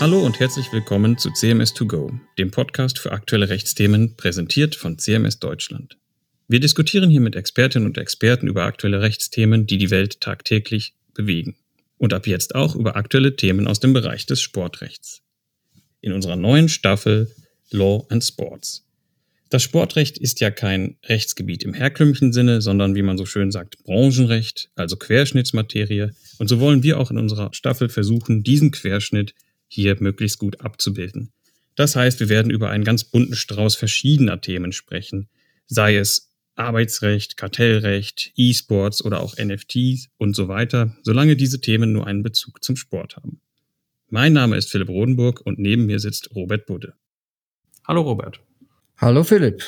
Hallo und herzlich willkommen zu CMS2Go, dem Podcast für aktuelle Rechtsthemen, präsentiert von CMS Deutschland. Wir diskutieren hier mit Expertinnen und Experten über aktuelle Rechtsthemen, die die Welt tagtäglich bewegen. Und ab jetzt auch über aktuelle Themen aus dem Bereich des Sportrechts. In unserer neuen Staffel Law and Sports. Das Sportrecht ist ja kein Rechtsgebiet im herkömmlichen Sinne, sondern wie man so schön sagt, Branchenrecht, also Querschnittsmaterie. Und so wollen wir auch in unserer Staffel versuchen, diesen Querschnitt hier möglichst gut abzubilden. Das heißt, wir werden über einen ganz bunten Strauß verschiedener Themen sprechen, sei es Arbeitsrecht, Kartellrecht, E-Sports oder auch NFTs und so weiter, solange diese Themen nur einen Bezug zum Sport haben. Mein Name ist Philipp Rodenburg und neben mir sitzt Robert Budde. Hallo Robert. Hallo Philipp.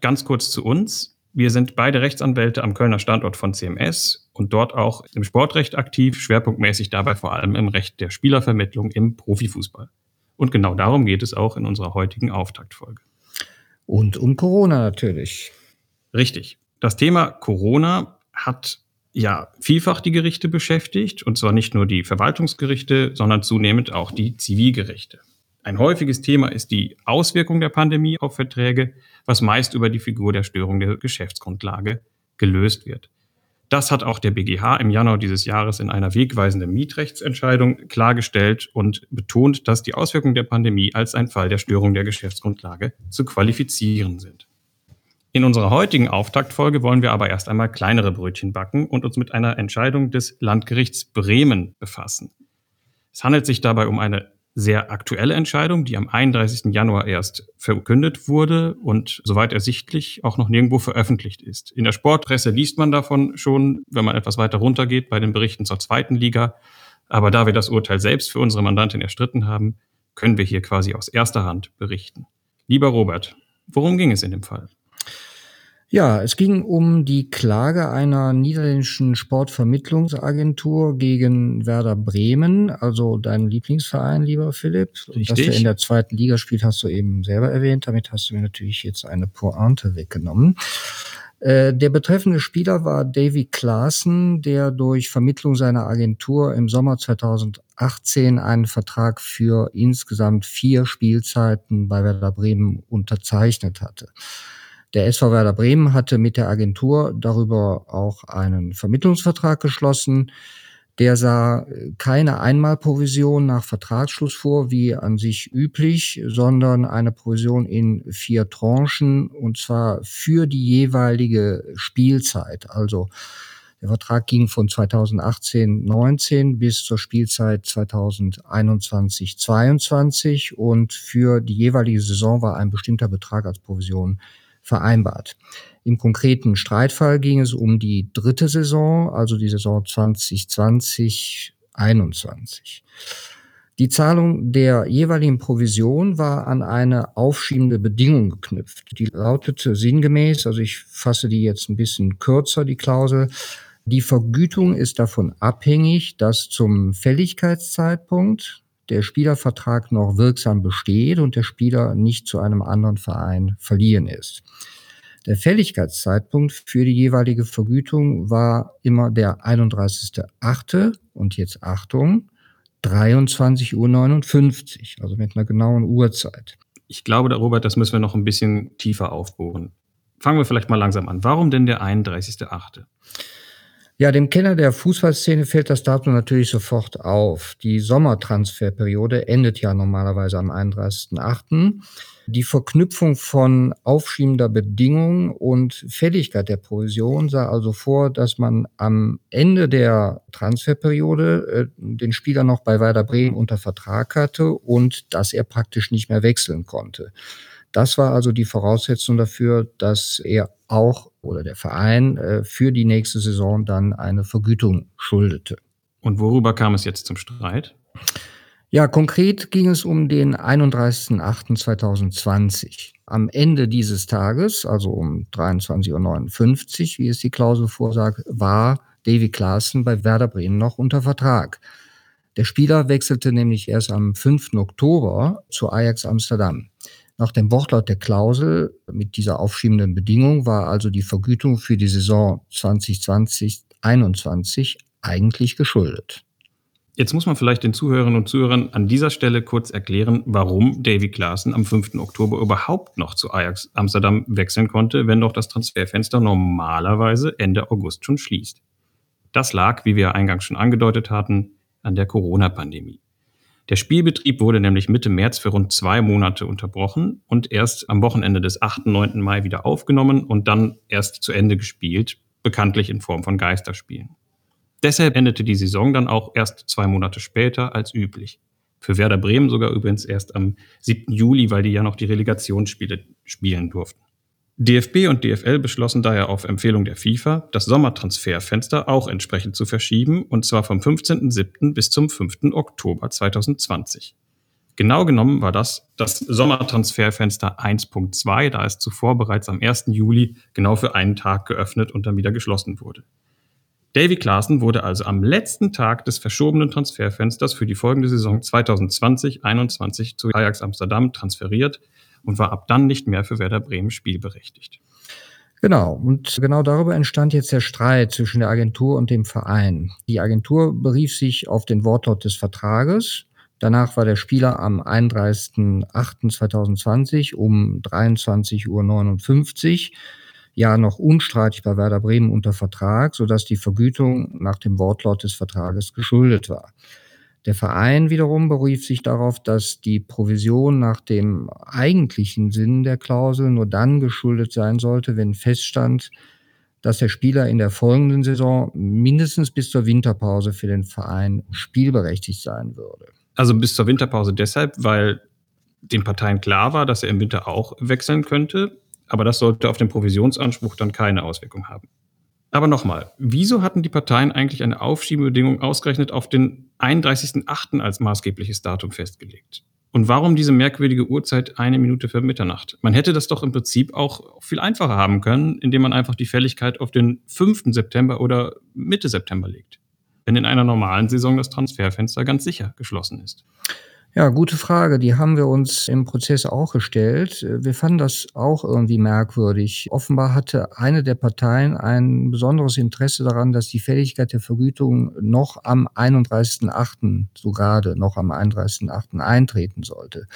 Ganz kurz zu uns. Wir sind beide Rechtsanwälte am Kölner Standort von CMS und dort auch im Sportrecht aktiv, schwerpunktmäßig dabei vor allem im Recht der Spielervermittlung im Profifußball. Und genau darum geht es auch in unserer heutigen Auftaktfolge. Und um Corona natürlich. Richtig. Das Thema Corona hat ja vielfach die Gerichte beschäftigt, und zwar nicht nur die Verwaltungsgerichte, sondern zunehmend auch die Zivilgerichte. Ein häufiges Thema ist die Auswirkung der Pandemie auf Verträge, was meist über die Figur der Störung der Geschäftsgrundlage gelöst wird. Das hat auch der BGH im Januar dieses Jahres in einer wegweisenden Mietrechtsentscheidung klargestellt und betont, dass die Auswirkungen der Pandemie als ein Fall der Störung der Geschäftsgrundlage zu qualifizieren sind. In unserer heutigen Auftaktfolge wollen wir aber erst einmal kleinere Brötchen backen und uns mit einer Entscheidung des Landgerichts Bremen befassen. Es handelt sich dabei um eine sehr aktuelle Entscheidung, die am 31. Januar erst verkündet wurde und soweit ersichtlich auch noch nirgendwo veröffentlicht ist. In der Sportpresse liest man davon schon, wenn man etwas weiter runtergeht bei den Berichten zur zweiten Liga. Aber da wir das Urteil selbst für unsere Mandantin erstritten haben, können wir hier quasi aus erster Hand berichten. Lieber Robert, worum ging es in dem Fall? Ja, es ging um die Klage einer niederländischen Sportvermittlungsagentur gegen Werder Bremen, also dein Lieblingsverein, lieber Philipp. Richtig. Dass der in der zweiten Liga spielt, hast du eben selber erwähnt. Damit hast du mir natürlich jetzt eine Pointe weggenommen. Äh, der betreffende Spieler war Davy Klaassen, der durch Vermittlung seiner Agentur im Sommer 2018 einen Vertrag für insgesamt vier Spielzeiten bei Werder Bremen unterzeichnet hatte. Der SV Werder Bremen hatte mit der Agentur darüber auch einen Vermittlungsvertrag geschlossen. Der sah keine Einmalprovision nach Vertragsschluss vor, wie an sich üblich, sondern eine Provision in vier Tranchen und zwar für die jeweilige Spielzeit. Also der Vertrag ging von 2018-19 bis zur Spielzeit 2021-22 und für die jeweilige Saison war ein bestimmter Betrag als Provision vereinbart. Im konkreten Streitfall ging es um die dritte Saison, also die Saison 2020 21. Die Zahlung der jeweiligen Provision war an eine aufschiebende Bedingung geknüpft. Die lautete sinngemäß, also ich fasse die jetzt ein bisschen kürzer, die Klausel, die Vergütung ist davon abhängig, dass zum Fälligkeitszeitpunkt der Spielervertrag noch wirksam besteht und der Spieler nicht zu einem anderen Verein verliehen ist. Der Fälligkeitszeitpunkt für die jeweilige Vergütung war immer der 31.8. und jetzt Achtung, 23.59 Uhr, also mit einer genauen Uhrzeit. Ich glaube, Robert, das müssen wir noch ein bisschen tiefer aufbohren. Fangen wir vielleicht mal langsam an. Warum denn der 31.8.? Ja, dem Kenner der Fußballszene fällt das Datum natürlich sofort auf. Die Sommertransferperiode endet ja normalerweise am 31.8. Die Verknüpfung von aufschiebender Bedingung und Fälligkeit der Provision sah also vor, dass man am Ende der Transferperiode äh, den Spieler noch bei Werder Bremen unter Vertrag hatte und dass er praktisch nicht mehr wechseln konnte. Das war also die Voraussetzung dafür, dass er auch oder der Verein äh, für die nächste Saison dann eine Vergütung schuldete. Und worüber kam es jetzt zum Streit? Ja, konkret ging es um den 31.08.2020. Am Ende dieses Tages, also um 23.59 Uhr, wie es die Klausel vorsagt, war Davy Klaassen bei Werder Bremen noch unter Vertrag. Der Spieler wechselte nämlich erst am 5. Oktober zu Ajax Amsterdam. Nach dem Wortlaut der Klausel mit dieser aufschiebenden Bedingung war also die Vergütung für die Saison 2020-21 eigentlich geschuldet. Jetzt muss man vielleicht den Zuhörerinnen und Zuhörern an dieser Stelle kurz erklären, warum Davy Klaassen am 5. Oktober überhaupt noch zu Ajax Amsterdam wechseln konnte, wenn doch das Transferfenster normalerweise Ende August schon schließt. Das lag, wie wir eingangs schon angedeutet hatten, an der Corona-Pandemie. Der Spielbetrieb wurde nämlich Mitte März für rund zwei Monate unterbrochen und erst am Wochenende des 8. 9. Mai wieder aufgenommen und dann erst zu Ende gespielt, bekanntlich in Form von Geisterspielen. Deshalb endete die Saison dann auch erst zwei Monate später als üblich. Für Werder Bremen sogar übrigens erst am 7. Juli, weil die ja noch die Relegationsspiele spielen durften. DFB und DFL beschlossen daher auf Empfehlung der FIFA, das Sommertransferfenster auch entsprechend zu verschieben, und zwar vom 15.07. bis zum 5. Oktober 2020. Genau genommen war das das Sommertransferfenster 1.2, da es zuvor bereits am 1. Juli genau für einen Tag geöffnet und dann wieder geschlossen wurde. Davy Klaassen wurde also am letzten Tag des verschobenen Transferfensters für die folgende Saison 2020-21 zu Ajax Amsterdam transferiert und war ab dann nicht mehr für Werder Bremen spielberechtigt. Genau, und genau darüber entstand jetzt der Streit zwischen der Agentur und dem Verein. Die Agentur berief sich auf den Wortlaut des Vertrages. Danach war der Spieler am 31.08.2020 um 23.59 Uhr ja noch unstreitig bei Werder Bremen unter Vertrag, sodass die Vergütung nach dem Wortlaut des Vertrages geschuldet war. Der Verein wiederum berief sich darauf, dass die Provision nach dem eigentlichen Sinn der Klausel nur dann geschuldet sein sollte, wenn feststand, dass der Spieler in der folgenden Saison mindestens bis zur Winterpause für den Verein spielberechtigt sein würde. Also bis zur Winterpause deshalb, weil den Parteien klar war, dass er im Winter auch wechseln könnte. Aber das sollte auf den Provisionsanspruch dann keine Auswirkung haben. Aber nochmal, wieso hatten die Parteien eigentlich eine Aufschiebebedingung ausgerechnet auf den 31.08. als maßgebliches Datum festgelegt? Und warum diese merkwürdige Uhrzeit eine Minute für Mitternacht? Man hätte das doch im Prinzip auch viel einfacher haben können, indem man einfach die Fälligkeit auf den 5. September oder Mitte September legt. Wenn in einer normalen Saison das Transferfenster ganz sicher geschlossen ist. Ja, gute Frage. Die haben wir uns im Prozess auch gestellt. Wir fanden das auch irgendwie merkwürdig. Offenbar hatte eine der Parteien ein besonderes Interesse daran, dass die Fälligkeit der Vergütung noch am 31.8., so gerade noch am 31.8. eintreten sollte.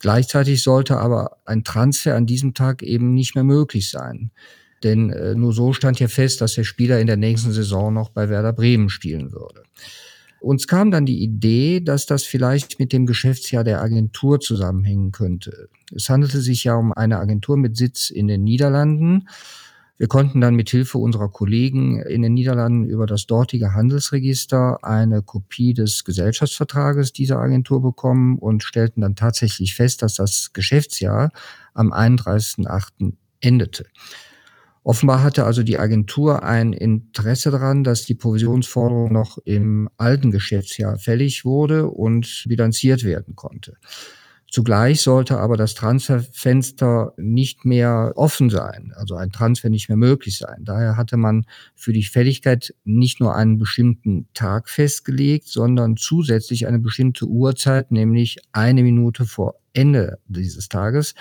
Gleichzeitig sollte aber ein Transfer an diesem Tag eben nicht mehr möglich sein. Denn äh, nur so stand ja fest, dass der Spieler in der nächsten Saison noch bei Werder Bremen spielen würde. Uns kam dann die Idee, dass das vielleicht mit dem Geschäftsjahr der Agentur zusammenhängen könnte. Es handelte sich ja um eine Agentur mit Sitz in den Niederlanden. Wir konnten dann mit Hilfe unserer Kollegen in den Niederlanden über das dortige Handelsregister eine Kopie des Gesellschaftsvertrages dieser Agentur bekommen und stellten dann tatsächlich fest, dass das Geschäftsjahr am 31.8. endete. Offenbar hatte also die Agentur ein Interesse daran, dass die Provisionsforderung noch im alten Geschäftsjahr fällig wurde und bilanziert werden konnte. Zugleich sollte aber das Transferfenster nicht mehr offen sein, also ein Transfer nicht mehr möglich sein. Daher hatte man für die Fälligkeit nicht nur einen bestimmten Tag festgelegt, sondern zusätzlich eine bestimmte Uhrzeit, nämlich eine Minute vor Ende dieses Tages,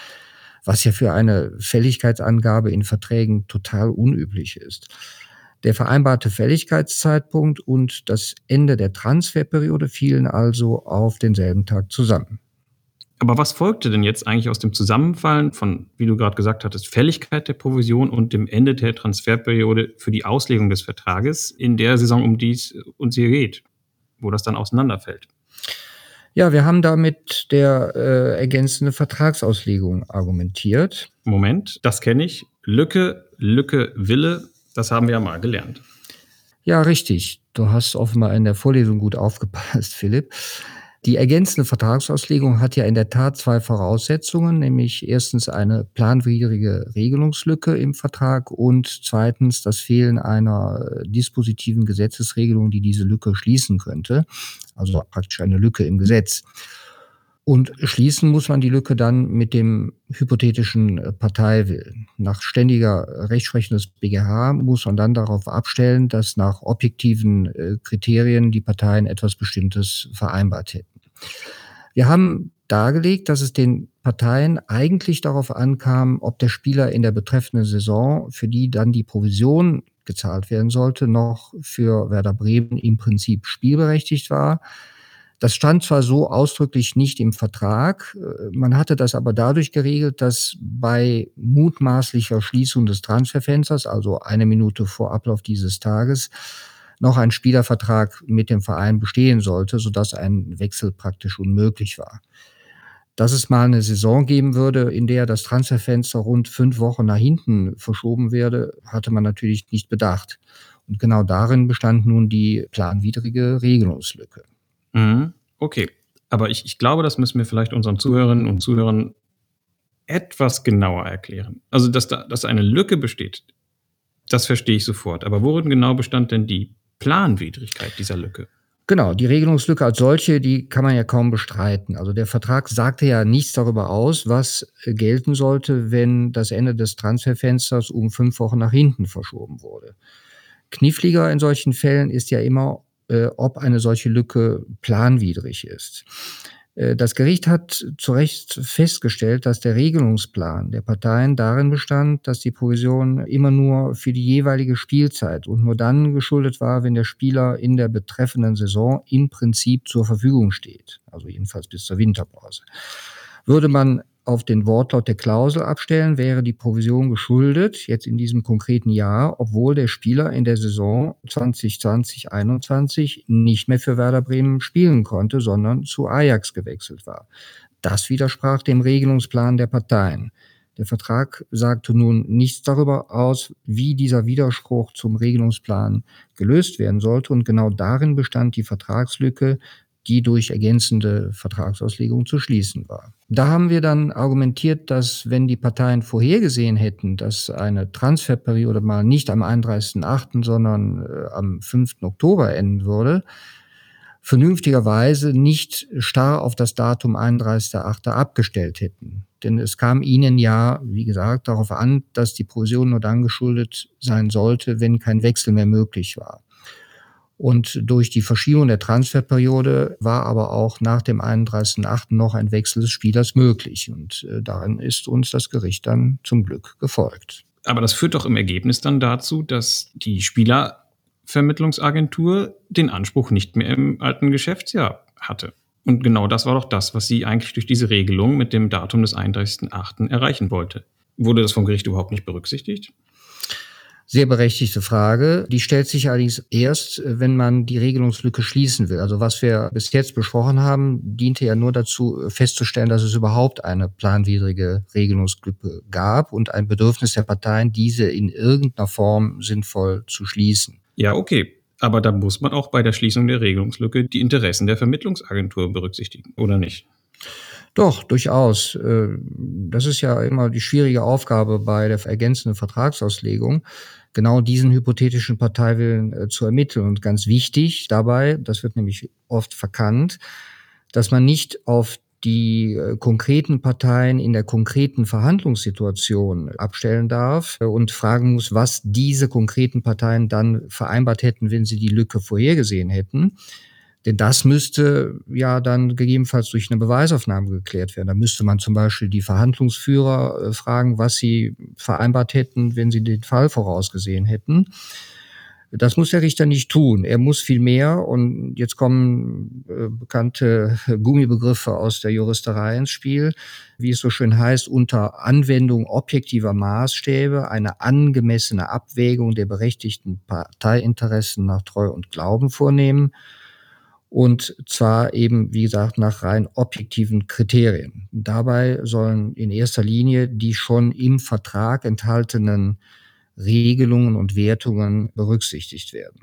was ja für eine Fälligkeitsangabe in Verträgen total unüblich ist. Der vereinbarte Fälligkeitszeitpunkt und das Ende der Transferperiode fielen also auf denselben Tag zusammen. Aber was folgte denn jetzt eigentlich aus dem Zusammenfallen von, wie du gerade gesagt hattest, Fälligkeit der Provision und dem Ende der Transferperiode für die Auslegung des Vertrages in der Saison, um die es uns hier geht, wo das dann auseinanderfällt? Ja, wir haben da mit der äh, ergänzende Vertragsauslegung argumentiert. Moment, das kenne ich. Lücke, Lücke, Wille, das haben wir ja mal gelernt. Ja, richtig. Du hast offenbar in der Vorlesung gut aufgepasst, Philipp. Die ergänzende Vertragsauslegung hat ja in der Tat zwei Voraussetzungen, nämlich erstens eine planwidrige Regelungslücke im Vertrag und zweitens das Fehlen einer dispositiven Gesetzesregelung, die diese Lücke schließen könnte, also praktisch eine Lücke im Gesetz. Und schließen muss man die Lücke dann mit dem hypothetischen Parteiwillen. Nach ständiger Rechtsprechung des BGH muss man dann darauf abstellen, dass nach objektiven äh, Kriterien die Parteien etwas Bestimmtes vereinbart hätten. Wir haben dargelegt, dass es den Parteien eigentlich darauf ankam, ob der Spieler in der betreffenden Saison, für die dann die Provision gezahlt werden sollte, noch für Werder Bremen im Prinzip spielberechtigt war. Das stand zwar so ausdrücklich nicht im Vertrag, äh, man hatte das aber dadurch geregelt, dass bei mutmaßlicher Schließung des Transferfensters, also eine Minute vor Ablauf dieses Tages, noch ein Spielervertrag mit dem Verein bestehen sollte, sodass ein Wechsel praktisch unmöglich war. Dass es mal eine Saison geben würde, in der das Transferfenster rund fünf Wochen nach hinten verschoben werde, hatte man natürlich nicht bedacht. Und genau darin bestand nun die planwidrige Regelungslücke. Mhm. Okay, aber ich, ich glaube, das müssen wir vielleicht unseren Zuhörerinnen und Zuhörern etwas genauer erklären. Also, dass da dass eine Lücke besteht, das verstehe ich sofort. Aber worin genau bestand denn die Planwidrigkeit dieser Lücke? Genau, die Regelungslücke als solche, die kann man ja kaum bestreiten. Also der Vertrag sagte ja nichts darüber aus, was gelten sollte, wenn das Ende des Transferfensters um fünf Wochen nach hinten verschoben wurde. Kniffliger in solchen Fällen ist ja immer, äh, ob eine solche Lücke planwidrig ist. Äh, das Gericht hat zu Recht festgestellt, dass der Regelungsplan der Parteien darin bestand, dass die Provision immer nur für die jeweilige Spielzeit und nur dann geschuldet war, wenn der Spieler in der betreffenden Saison im Prinzip zur Verfügung steht, also jedenfalls bis zur Winterpause. Würde man auf den Wortlaut der Klausel abstellen, wäre die Provision geschuldet, jetzt in diesem konkreten Jahr, obwohl der Spieler in der Saison 2020-21 nicht mehr für Werder Bremen spielen konnte, sondern zu Ajax gewechselt war. Das widersprach dem Regelungsplan der Parteien. Der Vertrag sagte nun nichts darüber aus, wie dieser Widerspruch zum Regelungsplan gelöst werden sollte. Und genau darin bestand die Vertragslücke, die durch ergänzende Vertragsauslegung zu schließen war. Da haben wir dann argumentiert, dass wenn die Parteien vorhergesehen hätten, dass eine Transferperiode mal nicht am 31.8., sondern äh, am 5. Oktober enden würde, vernünftigerweise nicht starr auf das Datum 31.8. abgestellt hätten. Denn es kam ihnen ja, wie gesagt, darauf an, dass die Provision nur dann geschuldet sein sollte, wenn kein Wechsel mehr möglich war. Und durch die Verschiebung der Transferperiode war aber auch nach dem 31.8. noch ein Wechsel des Spielers möglich. Und äh, darin ist uns das Gericht dann zum Glück gefolgt. Aber das führt doch im Ergebnis dann dazu, dass die Spielervermittlungsagentur den Anspruch nicht mehr im alten Geschäftsjahr hatte. Und genau das war doch das, was sie eigentlich durch diese Regelung mit dem Datum des 31.8. erreichen wollte. Wurde das vom Gericht überhaupt nicht berücksichtigt? Sehr berechtigte Frage. Die stellt sich allerdings erst, wenn man die Regelungslücke schließen will. Also was wir bis jetzt besprochen haben, diente ja nur dazu festzustellen, dass es überhaupt eine planwidrige Regelungslücke gab und ein Bedürfnis der Parteien, diese in irgendeiner Form sinnvoll zu schließen. Ja, okay. Aber da muss man auch bei der Schließung der Regelungslücke die Interessen der Vermittlungsagentur berücksichtigen, oder nicht? Doch, durchaus. Äh, das ist ja immer die schwierige Aufgabe bei der ergänzenden Vertragsauslegung, genau diesen hypothetischen Parteiwillen äh, zu ermitteln. Und ganz wichtig dabei, das wird nämlich oft verkannt, dass man nicht auf die äh, konkreten Parteien in der konkreten Verhandlungssituation abstellen darf und fragen muss, was diese konkreten Parteien dann vereinbart hätten, wenn sie die Lücke vorhergesehen hätten, denn das müsste ja dann gegebenenfalls durch eine Beweisaufnahme geklärt werden. Da müsste man zum Beispiel die Verhandlungsführer äh, fragen, was sie vereinbart hätten, wenn sie den Fall vorausgesehen hätten. Das muss der Richter nicht tun. Er muss viel mehr, und jetzt kommen äh, bekannte Gummibegriffe aus der Juristerei ins Spiel, wie es so schön heißt, unter Anwendung objektiver Maßstäbe eine angemessene Abwägung der berechtigten Parteiinteressen nach Treu und Glauben vornehmen und zwar eben, wie gesagt, nach rein objektiven Kriterien. Dabei sollen in erster Linie die schon im Vertrag enthaltenen Regelungen und Wertungen berücksichtigt werden.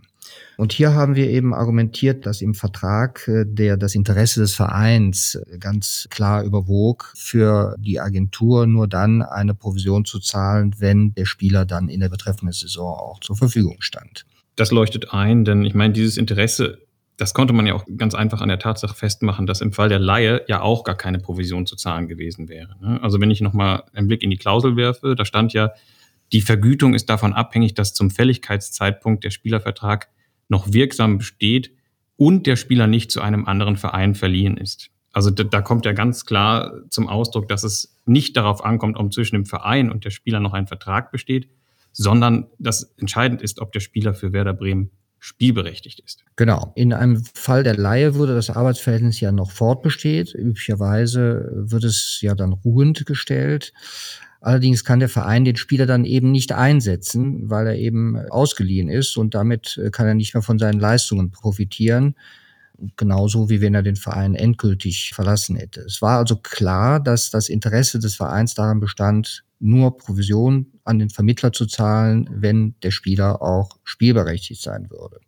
Und hier haben wir eben argumentiert, dass im Vertrag äh, der das Interesse des Vereins äh, ganz klar überwog, für die Agentur nur dann eine Provision zu zahlen, wenn der Spieler dann in der betreffenden Saison auch zur Verfügung stand. Das leuchtet ein, denn ich meine, dieses Interesse das konnte man ja auch ganz einfach an der Tatsache festmachen, dass im Fall der Laie ja auch gar keine Provision zu zahlen gewesen wäre. Ne? Also wenn ich nochmal einen Blick in die Klausel werfe, da stand ja, die Vergütung ist davon abhängig, dass zum Fälligkeitszeitpunkt der Spielervertrag noch wirksam besteht und der Spieler nicht zu einem anderen Verein verliehen ist. Also da, da, kommt ja ganz klar zum Ausdruck, dass es nicht darauf ankommt, ob zwischen dem Verein und der Spieler noch ein Vertrag besteht, sondern dass entscheidend ist, ob der Spieler für Werder Bremen spielberechtigt ist. Genau. In einem Fall der Laie würde das Arbeitsverhältnis ja noch fortbesteht. Üblicherweise wird es ja dann ruhend gestellt. Allerdings kann der Verein den Spieler dann eben nicht einsetzen, weil er eben ausgeliehen ist und damit kann er nicht mehr von seinen Leistungen profitieren genauso wie wenn er den Verein endgültig verlassen hätte. Es war also klar, dass das Interesse des Vereins daran bestand, nur Provision an den Vermittler zu zahlen, wenn der Spieler auch spielberechtigt sein würde.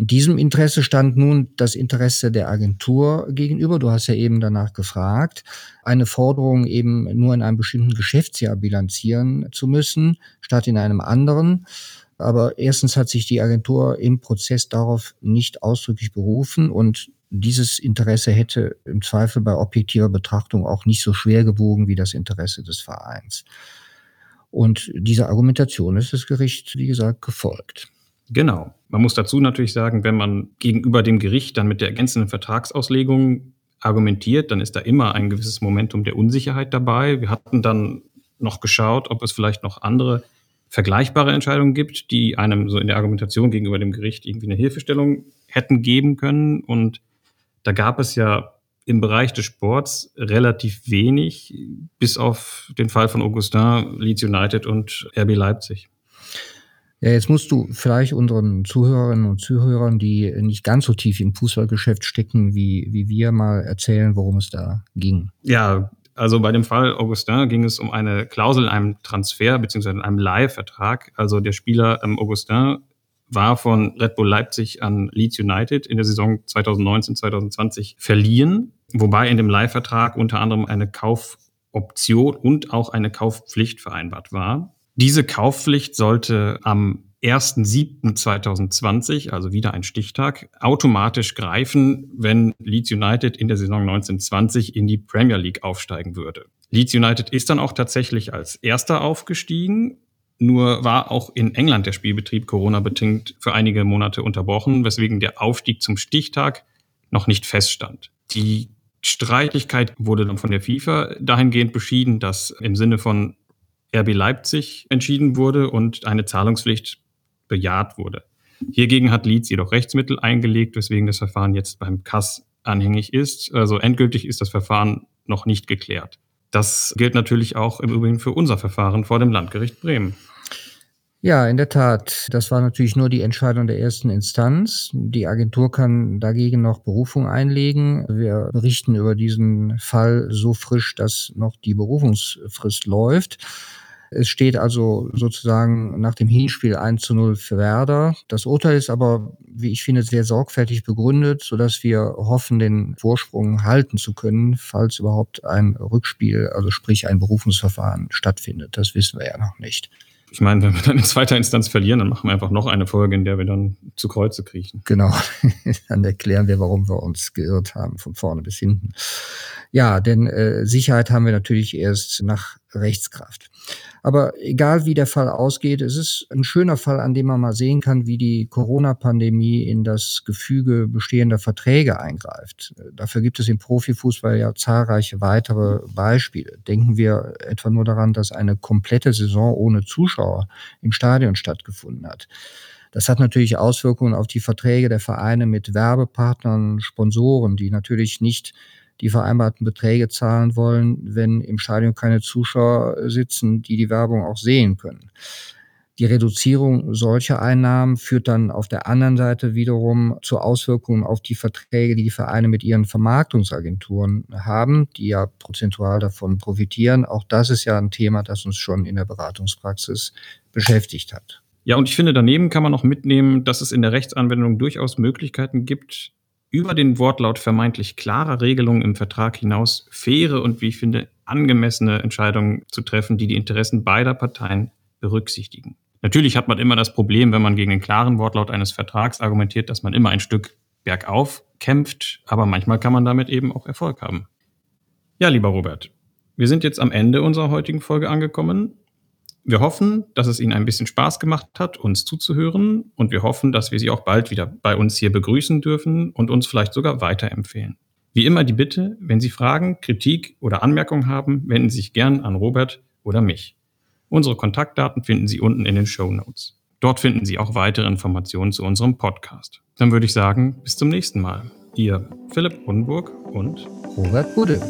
Und diesem Interesse stand nun das Interesse der Agentur gegenüber. Du hast ja eben danach gefragt, eine Forderung eben nur in einem bestimmten Geschäftsjahr bilanzieren zu müssen, statt in einem anderen. Aber erstens hat sich die Agentur im Prozess darauf nicht ausdrücklich berufen und dieses Interesse hätte im Zweifel bei objektiver Betrachtung auch nicht so schwer gewogen wie das Interesse des Vereins. Und dieser Argumentation ist das Gericht, wie gesagt, gefolgt. Genau. Man muss dazu natürlich sagen, wenn man gegenüber dem Gericht dann mit der ergänzenden Vertragsauslegung argumentiert, dann ist da immer ein gewisses Momentum der Unsicherheit dabei. Wir hatten dann noch geschaut, ob es vielleicht noch andere vergleichbare Entscheidungen gibt, die einem so in der Argumentation gegenüber dem Gericht irgendwie eine Hilfestellung hätten geben können. Und da gab es ja im Bereich des Sports relativ wenig, bis auf den Fall von Augustin, Leeds United und RB Leipzig. Ja, jetzt musst du vielleicht unseren Zuhörerinnen und Zuhörern, die nicht ganz so tief im Fußballgeschäft stecken wie, wie wir, mal erzählen, worum es da ging. Ja, also bei dem Fall Augustin ging es um eine Klausel in einem Transfer bzw. in einem Leihvertrag. Also der Spieler ähm, Augustin war von Red Bull Leipzig an Leeds United in der Saison 2019-2020 verliehen, wobei in dem Leihvertrag unter anderem eine Kaufoption und auch eine Kaufpflicht vereinbart war. Diese Kaufpflicht sollte am 1.7.2020, also wieder ein Stichtag, automatisch greifen, wenn Leeds United in der Saison 1920 in die Premier League aufsteigen würde. Leeds United ist dann auch tatsächlich als erster aufgestiegen. Nur war auch in England der Spielbetrieb Corona-bedingt für einige Monate unterbrochen, weswegen der Aufstieg zum Stichtag noch nicht feststand. Die Streitigkeit wurde dann von der FIFA dahingehend beschieden, dass im Sinne von RB Leipzig entschieden wurde und eine Zahlungspflicht bejaht wurde. Hiergegen hat Leeds jedoch Rechtsmittel eingelegt, weswegen das Verfahren jetzt beim Kass anhängig ist. Also endgültig ist das Verfahren noch nicht geklärt. Das gilt natürlich auch im Übrigen für unser Verfahren vor dem Landgericht Bremen. Ja, in der Tat. Das war natürlich nur die Entscheidung der ersten Instanz. Die Agentur kann dagegen noch Berufung einlegen. Wir berichten über diesen Fall so frisch, dass noch die Berufungsfrist läuft. Es steht also sozusagen nach dem Hinspiel 1 zu 0 für Werder. Das Urteil ist aber, wie ich finde, sehr sorgfältig begründet, sodass wir hoffen, den Vorsprung halten zu können, falls überhaupt ein Rückspiel, also sprich ein Berufungsverfahren stattfindet. Das wissen wir ja noch nicht. Ich meine, wenn wir dann in zweiter Instanz verlieren, dann machen wir einfach noch eine Folge, in der wir dann zu Kreuze kriechen. Genau. dann erklären wir, warum wir uns geirrt haben, von vorne bis hinten. Ja, denn äh, Sicherheit haben wir natürlich erst nach Rechtskraft. Aber egal wie der Fall ausgeht, es ist ein schöner Fall, an dem man mal sehen kann, wie die Corona-Pandemie in das Gefüge bestehender Verträge eingreift. Dafür gibt es im Profifußball ja zahlreiche weitere Beispiele. Denken wir etwa nur daran, dass eine komplette Saison ohne Zuschauer im Stadion stattgefunden hat. Das hat natürlich Auswirkungen auf die Verträge der Vereine mit Werbepartnern, Sponsoren, die natürlich nicht die vereinbarten Beträge zahlen wollen, wenn im Stadion keine Zuschauer sitzen, die die Werbung auch sehen können. Die Reduzierung solcher Einnahmen führt dann auf der anderen Seite wiederum zu Auswirkungen auf die Verträge, die die Vereine mit ihren Vermarktungsagenturen haben, die ja prozentual davon profitieren. Auch das ist ja ein Thema, das uns schon in der Beratungspraxis beschäftigt hat. Ja, und ich finde, daneben kann man noch mitnehmen, dass es in der Rechtsanwendung durchaus Möglichkeiten gibt, über den Wortlaut vermeintlich klarer Regelungen im Vertrag hinaus faire und, wie ich finde, angemessene Entscheidungen zu treffen, die die Interessen beider Parteien berücksichtigen. Natürlich hat man immer das Problem, wenn man gegen den klaren Wortlaut eines Vertrags argumentiert, dass man immer ein Stück bergauf kämpft, aber manchmal kann man damit eben auch Erfolg haben. Ja, lieber Robert, wir sind jetzt am Ende unserer heutigen Folge angekommen. Wir hoffen, dass es Ihnen ein bisschen Spaß gemacht hat, uns zuzuhören und wir hoffen, dass wir Sie auch bald wieder bei uns hier begrüßen dürfen und uns vielleicht sogar weiterempfehlen. Wie immer die Bitte, wenn Sie Fragen, Kritik oder Anmerkungen haben, wenden Sie sich gern an Robert oder mich. Unsere Kontaktdaten finden Sie unten in den Show Notes. Dort finden Sie auch weitere Informationen zu unserem Podcast. Dann würde ich sagen, bis zum nächsten Mal. Ihr Philipp Unburg und Robert Budde.